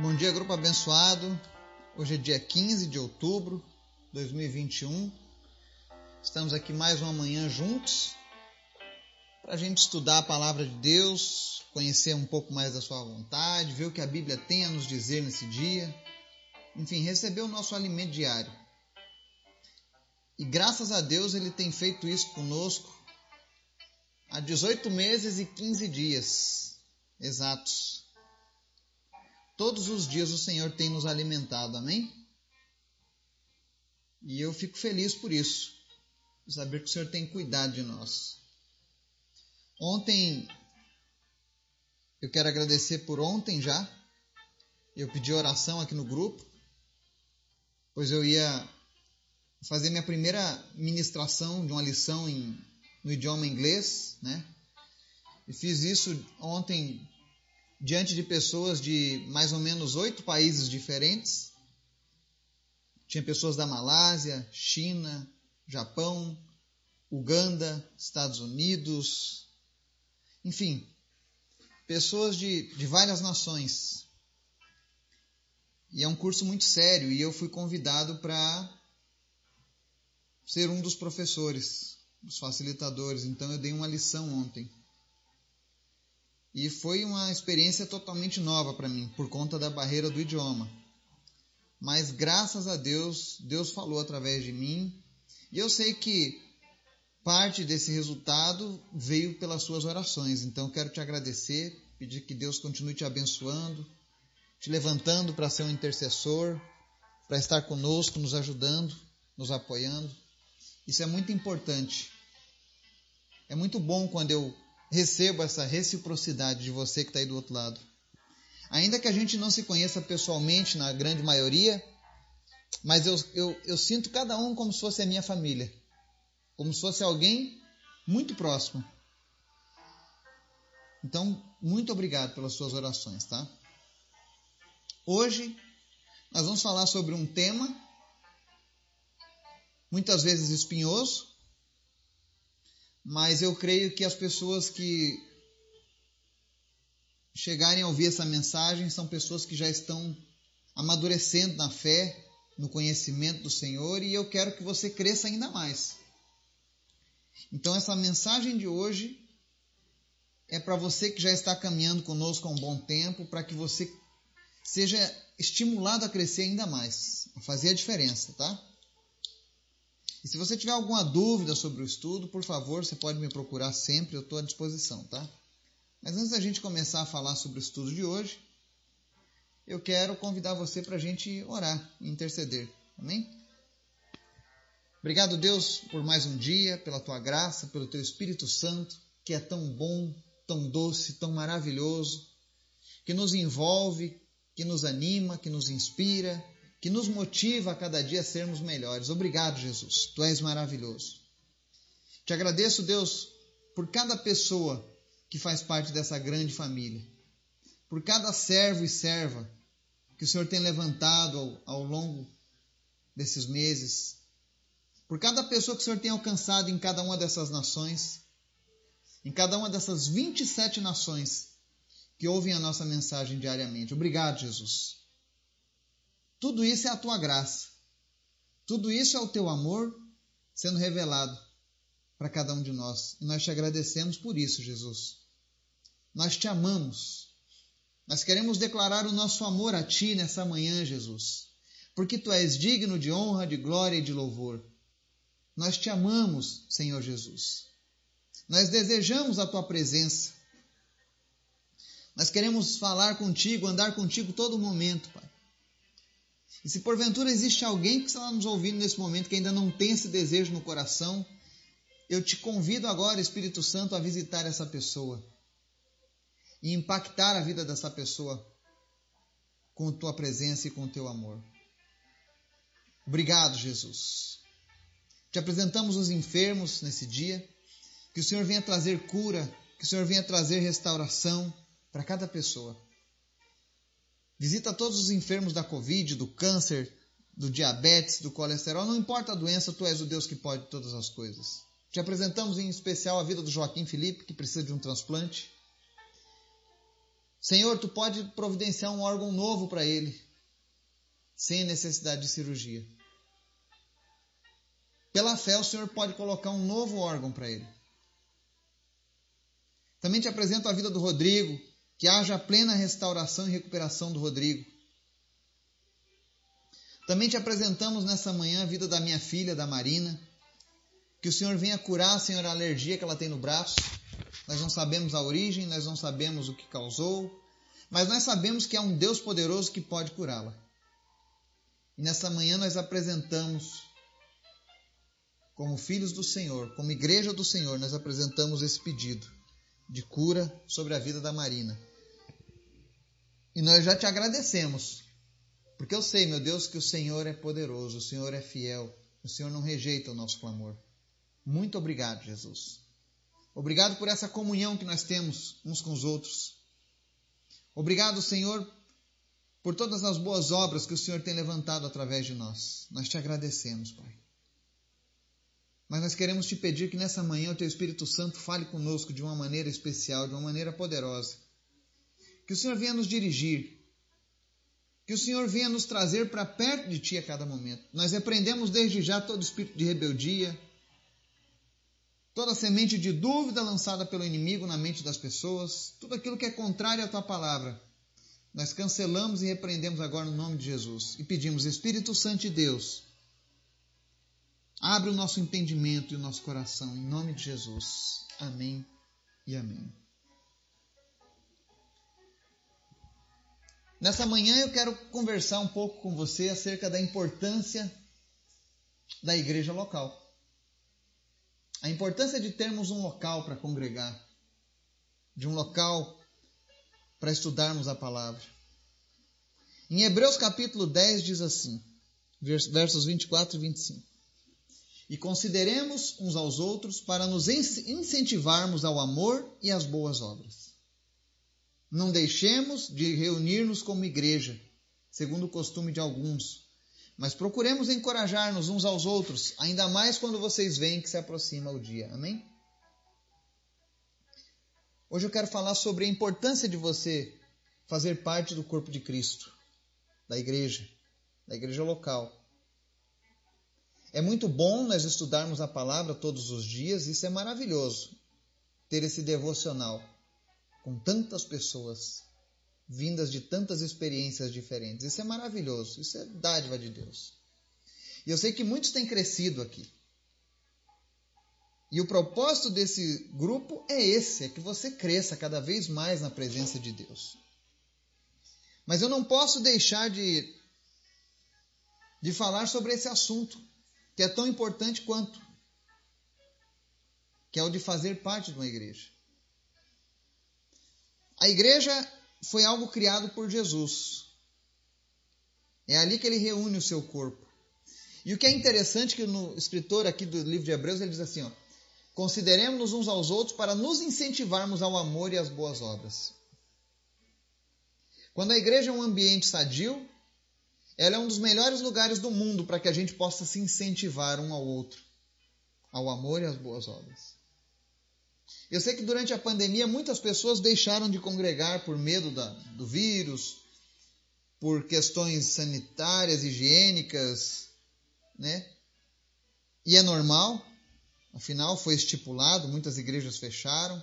Bom dia, grupo abençoado. Hoje é dia 15 de outubro de 2021. Estamos aqui mais uma manhã juntos para a gente estudar a palavra de Deus, conhecer um pouco mais da Sua vontade, ver o que a Bíblia tem a nos dizer nesse dia. Enfim, receber o nosso alimento diário. E graças a Deus Ele tem feito isso conosco há 18 meses e 15 dias exatos. Todos os dias o Senhor tem nos alimentado, amém? E eu fico feliz por isso, saber que o Senhor tem cuidado de nós. Ontem, eu quero agradecer por ontem já. Eu pedi oração aqui no grupo, pois eu ia fazer minha primeira ministração de uma lição em, no idioma inglês, né? E fiz isso ontem diante de pessoas de mais ou menos oito países diferentes. Tinha pessoas da Malásia, China, Japão, Uganda, Estados Unidos, enfim, pessoas de, de várias nações. E é um curso muito sério e eu fui convidado para ser um dos professores, dos facilitadores. Então eu dei uma lição ontem. E foi uma experiência totalmente nova para mim, por conta da barreira do idioma. Mas graças a Deus, Deus falou através de mim. E eu sei que parte desse resultado veio pelas suas orações. Então quero te agradecer, pedir que Deus continue te abençoando, te levantando para ser um intercessor, para estar conosco, nos ajudando, nos apoiando. Isso é muito importante. É muito bom quando eu recebo essa reciprocidade de você que está aí do outro lado. Ainda que a gente não se conheça pessoalmente, na grande maioria, mas eu, eu, eu sinto cada um como se fosse a minha família, como se fosse alguém muito próximo. Então, muito obrigado pelas suas orações, tá? Hoje nós vamos falar sobre um tema muitas vezes espinhoso, mas eu creio que as pessoas que chegarem a ouvir essa mensagem são pessoas que já estão amadurecendo na fé, no conhecimento do Senhor, e eu quero que você cresça ainda mais. Então, essa mensagem de hoje é para você que já está caminhando conosco há um bom tempo, para que você seja estimulado a crescer ainda mais, a fazer a diferença, tá? E se você tiver alguma dúvida sobre o estudo, por favor, você pode me procurar sempre, eu estou à disposição, tá? Mas antes da gente começar a falar sobre o estudo de hoje, eu quero convidar você para a gente orar e interceder. Amém? Obrigado, Deus, por mais um dia, pela tua graça, pelo teu Espírito Santo, que é tão bom, tão doce, tão maravilhoso, que nos envolve, que nos anima, que nos inspira, que nos motiva a cada dia a sermos melhores. Obrigado, Jesus. Tu és maravilhoso. Te agradeço, Deus, por cada pessoa que faz parte dessa grande família, por cada servo e serva que o Senhor tem levantado ao, ao longo desses meses, por cada pessoa que o Senhor tem alcançado em cada uma dessas nações, em cada uma dessas 27 nações que ouvem a nossa mensagem diariamente. Obrigado, Jesus. Tudo isso é a tua graça. Tudo isso é o teu amor sendo revelado para cada um de nós. E nós te agradecemos por isso, Jesus. Nós te amamos. Nós queremos declarar o nosso amor a ti nessa manhã, Jesus, porque tu és digno de honra, de glória e de louvor. Nós te amamos, Senhor Jesus. Nós desejamos a tua presença. Nós queremos falar contigo, andar contigo todo momento, Pai. E se porventura existe alguém que está nos ouvindo nesse momento que ainda não tem esse desejo no coração, eu te convido agora, Espírito Santo, a visitar essa pessoa e impactar a vida dessa pessoa com tua presença e com teu amor. Obrigado, Jesus. Te apresentamos os enfermos nesse dia, que o Senhor venha trazer cura, que o Senhor venha trazer restauração para cada pessoa. Visita todos os enfermos da Covid, do câncer, do diabetes, do colesterol. Não importa a doença, tu és o Deus que pode todas as coisas. Te apresentamos em especial a vida do Joaquim Felipe, que precisa de um transplante. Senhor, tu pode providenciar um órgão novo para ele, sem necessidade de cirurgia. Pela fé, o Senhor pode colocar um novo órgão para ele. Também te apresento a vida do Rodrigo, que haja plena restauração e recuperação do Rodrigo. Também te apresentamos nessa manhã a vida da minha filha, da Marina. Que o Senhor venha curar, Senhor, a alergia que ela tem no braço. Nós não sabemos a origem, nós não sabemos o que causou, mas nós sabemos que há um Deus poderoso que pode curá-la. E nessa manhã nós apresentamos, como filhos do Senhor, como igreja do Senhor, nós apresentamos esse pedido de cura sobre a vida da Marina. E nós já te agradecemos, porque eu sei, meu Deus, que o Senhor é poderoso, o Senhor é fiel, o Senhor não rejeita o nosso clamor. Muito obrigado, Jesus. Obrigado por essa comunhão que nós temos uns com os outros. Obrigado, Senhor, por todas as boas obras que o Senhor tem levantado através de nós. Nós te agradecemos, Pai. Mas nós queremos te pedir que nessa manhã o Teu Espírito Santo fale conosco de uma maneira especial, de uma maneira poderosa. Que o Senhor venha nos dirigir. Que o Senhor venha nos trazer para perto de Ti a cada momento. Nós repreendemos desde já todo espírito de rebeldia, toda semente de dúvida lançada pelo inimigo na mente das pessoas, tudo aquilo que é contrário à tua palavra, nós cancelamos e repreendemos agora no nome de Jesus e pedimos, Espírito Santo de Deus, abre o nosso entendimento e o nosso coração, em nome de Jesus. Amém e amém. Nessa manhã eu quero conversar um pouco com você acerca da importância da igreja local. A importância de termos um local para congregar, de um local para estudarmos a palavra. Em Hebreus capítulo 10 diz assim, versos 24 e 25: E consideremos uns aos outros para nos incentivarmos ao amor e às boas obras. Não deixemos de reunir-nos como igreja, segundo o costume de alguns, mas procuremos encorajar-nos uns aos outros, ainda mais quando vocês veem que se aproxima o dia. Amém? Hoje eu quero falar sobre a importância de você fazer parte do corpo de Cristo, da igreja, da igreja local. É muito bom nós estudarmos a palavra todos os dias, isso é maravilhoso. Ter esse devocional com tantas pessoas vindas de tantas experiências diferentes. Isso é maravilhoso, isso é dádiva de Deus. E eu sei que muitos têm crescido aqui. E o propósito desse grupo é esse: é que você cresça cada vez mais na presença de Deus. Mas eu não posso deixar de, de falar sobre esse assunto, que é tão importante quanto que é o de fazer parte de uma igreja. A igreja foi algo criado por Jesus. É ali que ele reúne o seu corpo. E o que é interessante é que no escritor aqui do livro de Hebreus ele diz assim, ó, consideremos-nos uns aos outros para nos incentivarmos ao amor e às boas obras. Quando a igreja é um ambiente sadio, ela é um dos melhores lugares do mundo para que a gente possa se incentivar um ao outro, ao amor e às boas obras. Eu sei que durante a pandemia muitas pessoas deixaram de congregar por medo da, do vírus, por questões sanitárias, higiênicas, né? E é normal, afinal foi estipulado, muitas igrejas fecharam.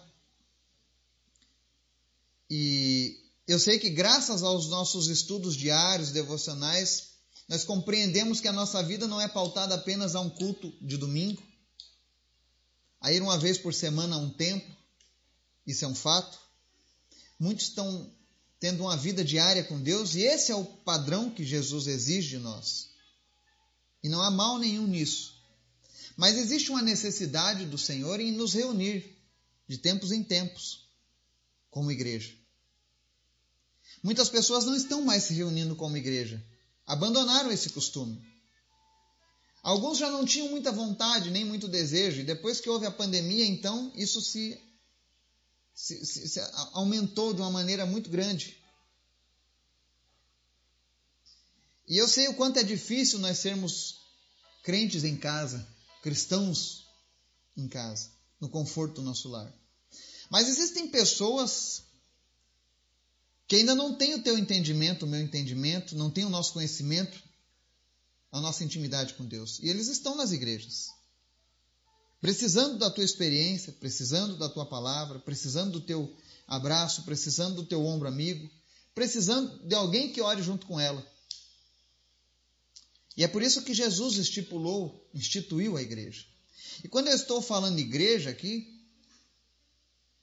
E eu sei que graças aos nossos estudos diários, devocionais, nós compreendemos que a nossa vida não é pautada apenas a um culto de domingo, a ir uma vez por semana a um templo, isso é um fato. Muitos estão tendo uma vida diária com Deus e esse é o padrão que Jesus exige de nós. E não há mal nenhum nisso. Mas existe uma necessidade do Senhor em nos reunir de tempos em tempos como igreja. Muitas pessoas não estão mais se reunindo como igreja, abandonaram esse costume. Alguns já não tinham muita vontade, nem muito desejo, e depois que houve a pandemia, então isso se, se, se, se aumentou de uma maneira muito grande. E eu sei o quanto é difícil nós sermos crentes em casa, cristãos em casa, no conforto do nosso lar. Mas existem pessoas que ainda não tem o teu entendimento, o meu entendimento, não tem o nosso conhecimento, a nossa intimidade com Deus. E eles estão nas igrejas. Precisando da tua experiência, precisando da tua palavra, precisando do teu abraço, precisando do teu ombro amigo, precisando de alguém que ore junto com ela. E é por isso que Jesus estipulou, instituiu a igreja. E quando eu estou falando igreja aqui,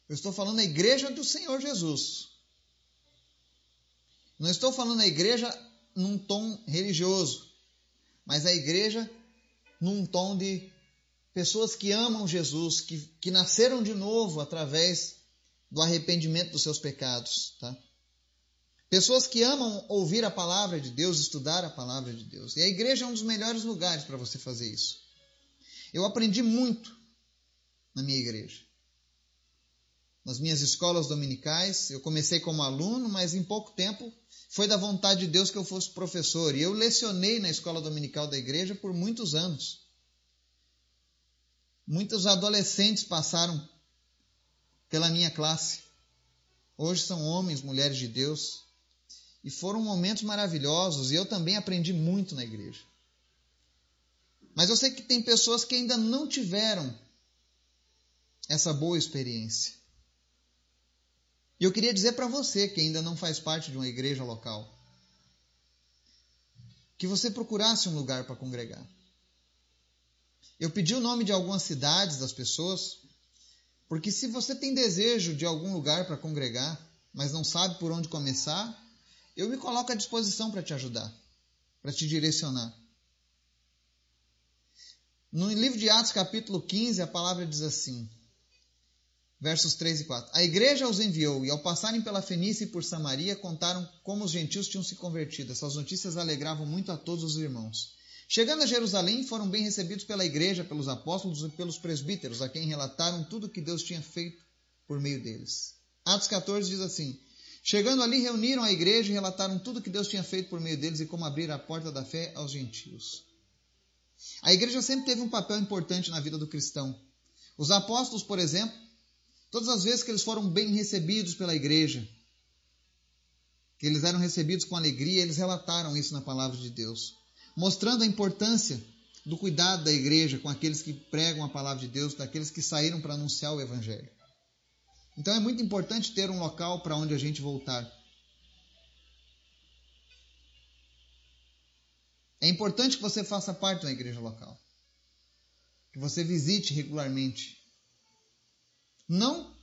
eu estou falando a igreja do Senhor Jesus. Não estou falando a igreja num tom religioso, mas a igreja num tom de pessoas que amam Jesus, que, que nasceram de novo através do arrependimento dos seus pecados. Tá? Pessoas que amam ouvir a palavra de Deus, estudar a palavra de Deus. E a igreja é um dos melhores lugares para você fazer isso. Eu aprendi muito na minha igreja. Nas minhas escolas dominicais, eu comecei como aluno, mas em pouco tempo foi da vontade de Deus que eu fosse professor. E eu lecionei na escola dominical da igreja por muitos anos. Muitos adolescentes passaram pela minha classe. Hoje são homens, mulheres de Deus. E foram momentos maravilhosos. E eu também aprendi muito na igreja. Mas eu sei que tem pessoas que ainda não tiveram essa boa experiência. E eu queria dizer para você que ainda não faz parte de uma igreja local, que você procurasse um lugar para congregar. Eu pedi o nome de algumas cidades das pessoas, porque se você tem desejo de algum lugar para congregar, mas não sabe por onde começar, eu me coloco à disposição para te ajudar, para te direcionar. No livro de Atos, capítulo 15, a palavra diz assim: versos 3 e 4. A igreja os enviou, e ao passarem pela Fenícia e por Samaria, contaram como os gentios tinham se convertido. Essas notícias alegravam muito a todos os irmãos. Chegando a Jerusalém, foram bem recebidos pela igreja, pelos apóstolos e pelos presbíteros, a quem relataram tudo o que Deus tinha feito por meio deles. Atos 14 diz assim: Chegando ali, reuniram a igreja e relataram tudo o que Deus tinha feito por meio deles e como abrir a porta da fé aos gentios. A igreja sempre teve um papel importante na vida do cristão. Os apóstolos, por exemplo, Todas as vezes que eles foram bem recebidos pela igreja, que eles eram recebidos com alegria, eles relataram isso na palavra de Deus, mostrando a importância do cuidado da igreja com aqueles que pregam a palavra de Deus, daqueles que saíram para anunciar o evangelho. Então é muito importante ter um local para onde a gente voltar. É importante que você faça parte da igreja local. Que você visite regularmente. Não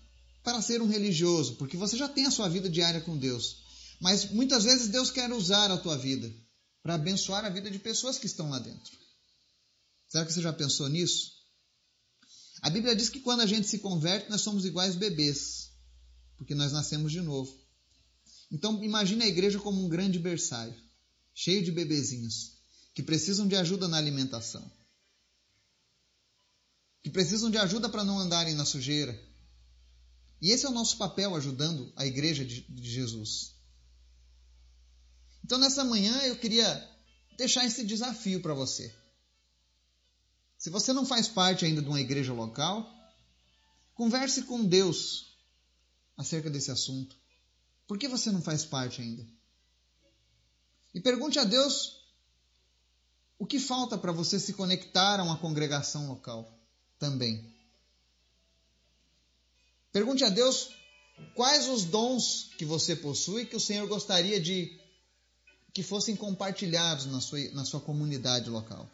para ser um religioso, porque você já tem a sua vida diária com Deus. Mas muitas vezes Deus quer usar a tua vida para abençoar a vida de pessoas que estão lá dentro. Será que você já pensou nisso? A Bíblia diz que quando a gente se converte, nós somos iguais bebês, porque nós nascemos de novo. Então, imagine a igreja como um grande berçário, cheio de bebezinhos, que precisam de ajuda na alimentação, que precisam de ajuda para não andarem na sujeira, e esse é o nosso papel ajudando a igreja de, Jesus. Então, nessa manhã, eu queria deixar esse desafio para você. Se você não faz parte ainda de uma igreja local, converse com Deus acerca desse assunto. Por que você não faz parte ainda? E pergunte a Deus o que falta para você se conectar a uma congregação local também. Pergunte a Deus quais os dons que você possui que o Senhor gostaria de que fossem compartilhados na sua, na sua comunidade local.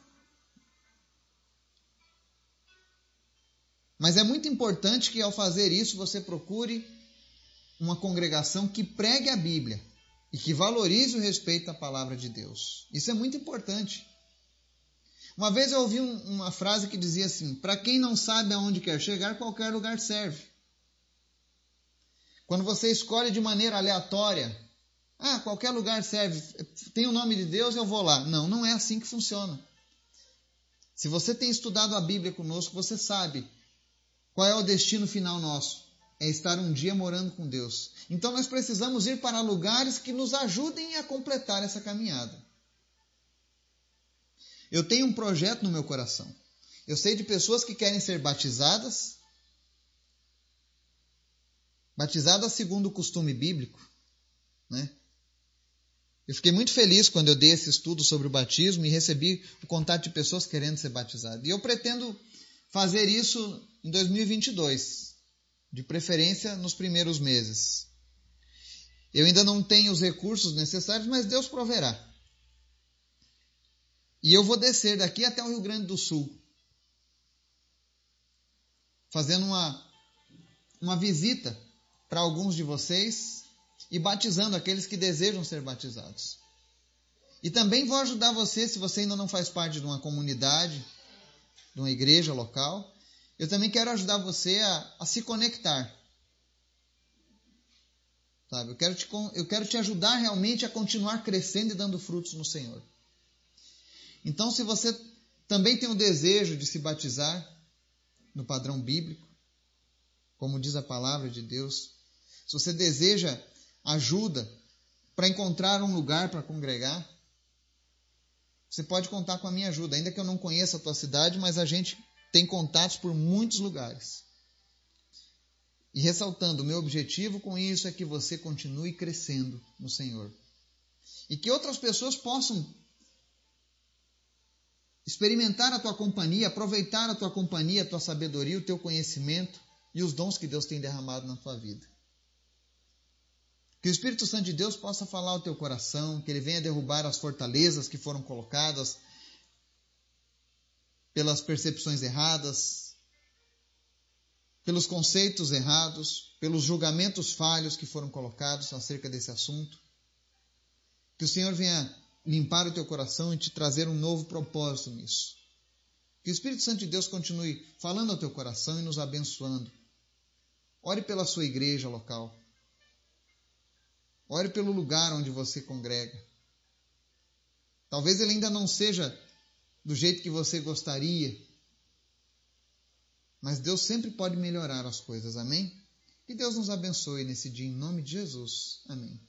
Mas é muito importante que ao fazer isso você procure uma congregação que pregue a Bíblia e que valorize o respeito à palavra de Deus. Isso é muito importante. Uma vez eu ouvi um, uma frase que dizia assim: Para quem não sabe aonde quer chegar, qualquer lugar serve. Quando você escolhe de maneira aleatória, ah, qualquer lugar serve, tem o nome de Deus, eu vou lá. Não, não é assim que funciona. Se você tem estudado a Bíblia conosco, você sabe qual é o destino final nosso. É estar um dia morando com Deus. Então nós precisamos ir para lugares que nos ajudem a completar essa caminhada. Eu tenho um projeto no meu coração. Eu sei de pessoas que querem ser batizadas batizada segundo o costume bíblico, Né? Eu fiquei muito feliz quando eu dei esse estudo sobre o batismo e recebi o contato de pessoas querendo ser batizadas. E eu pretendo fazer isso em 2022, de preferência nos primeiros meses. Eu ainda não tenho os recursos necessários, mas Deus proverá. E eu vou descer daqui até o Rio Grande do Sul, fazendo uma, uma visita para alguns de vocês e batizando aqueles que desejam ser batizados. E também vou ajudar você, se você ainda não faz parte de uma comunidade, de uma igreja local, eu também quero ajudar você a, a se conectar. Sabe? Eu, quero te, eu quero te ajudar realmente a continuar crescendo e dando frutos no Senhor. Então, se você também tem o desejo de se batizar no padrão bíblico, como diz a palavra de Deus, se você deseja ajuda para encontrar um lugar para congregar, você pode contar com a minha ajuda, ainda que eu não conheça a tua cidade, mas a gente tem contatos por muitos lugares. E ressaltando, o meu objetivo com isso é que você continue crescendo no Senhor. E que outras pessoas possam experimentar a tua companhia, aproveitar a tua companhia, a tua sabedoria, o teu conhecimento e os dons que Deus tem derramado na tua vida. Que o Espírito Santo de Deus possa falar ao teu coração, que ele venha derrubar as fortalezas que foram colocadas pelas percepções erradas, pelos conceitos errados, pelos julgamentos falhos que foram colocados acerca desse assunto. Que o Senhor venha limpar o teu coração e te trazer um novo propósito nisso. Que o Espírito Santo de Deus continue falando ao teu coração e nos abençoando. Ore pela sua igreja local. Ore pelo lugar onde você congrega. Talvez ele ainda não seja do jeito que você gostaria, mas Deus sempre pode melhorar as coisas, amém? Que Deus nos abençoe nesse dia, em nome de Jesus. Amém.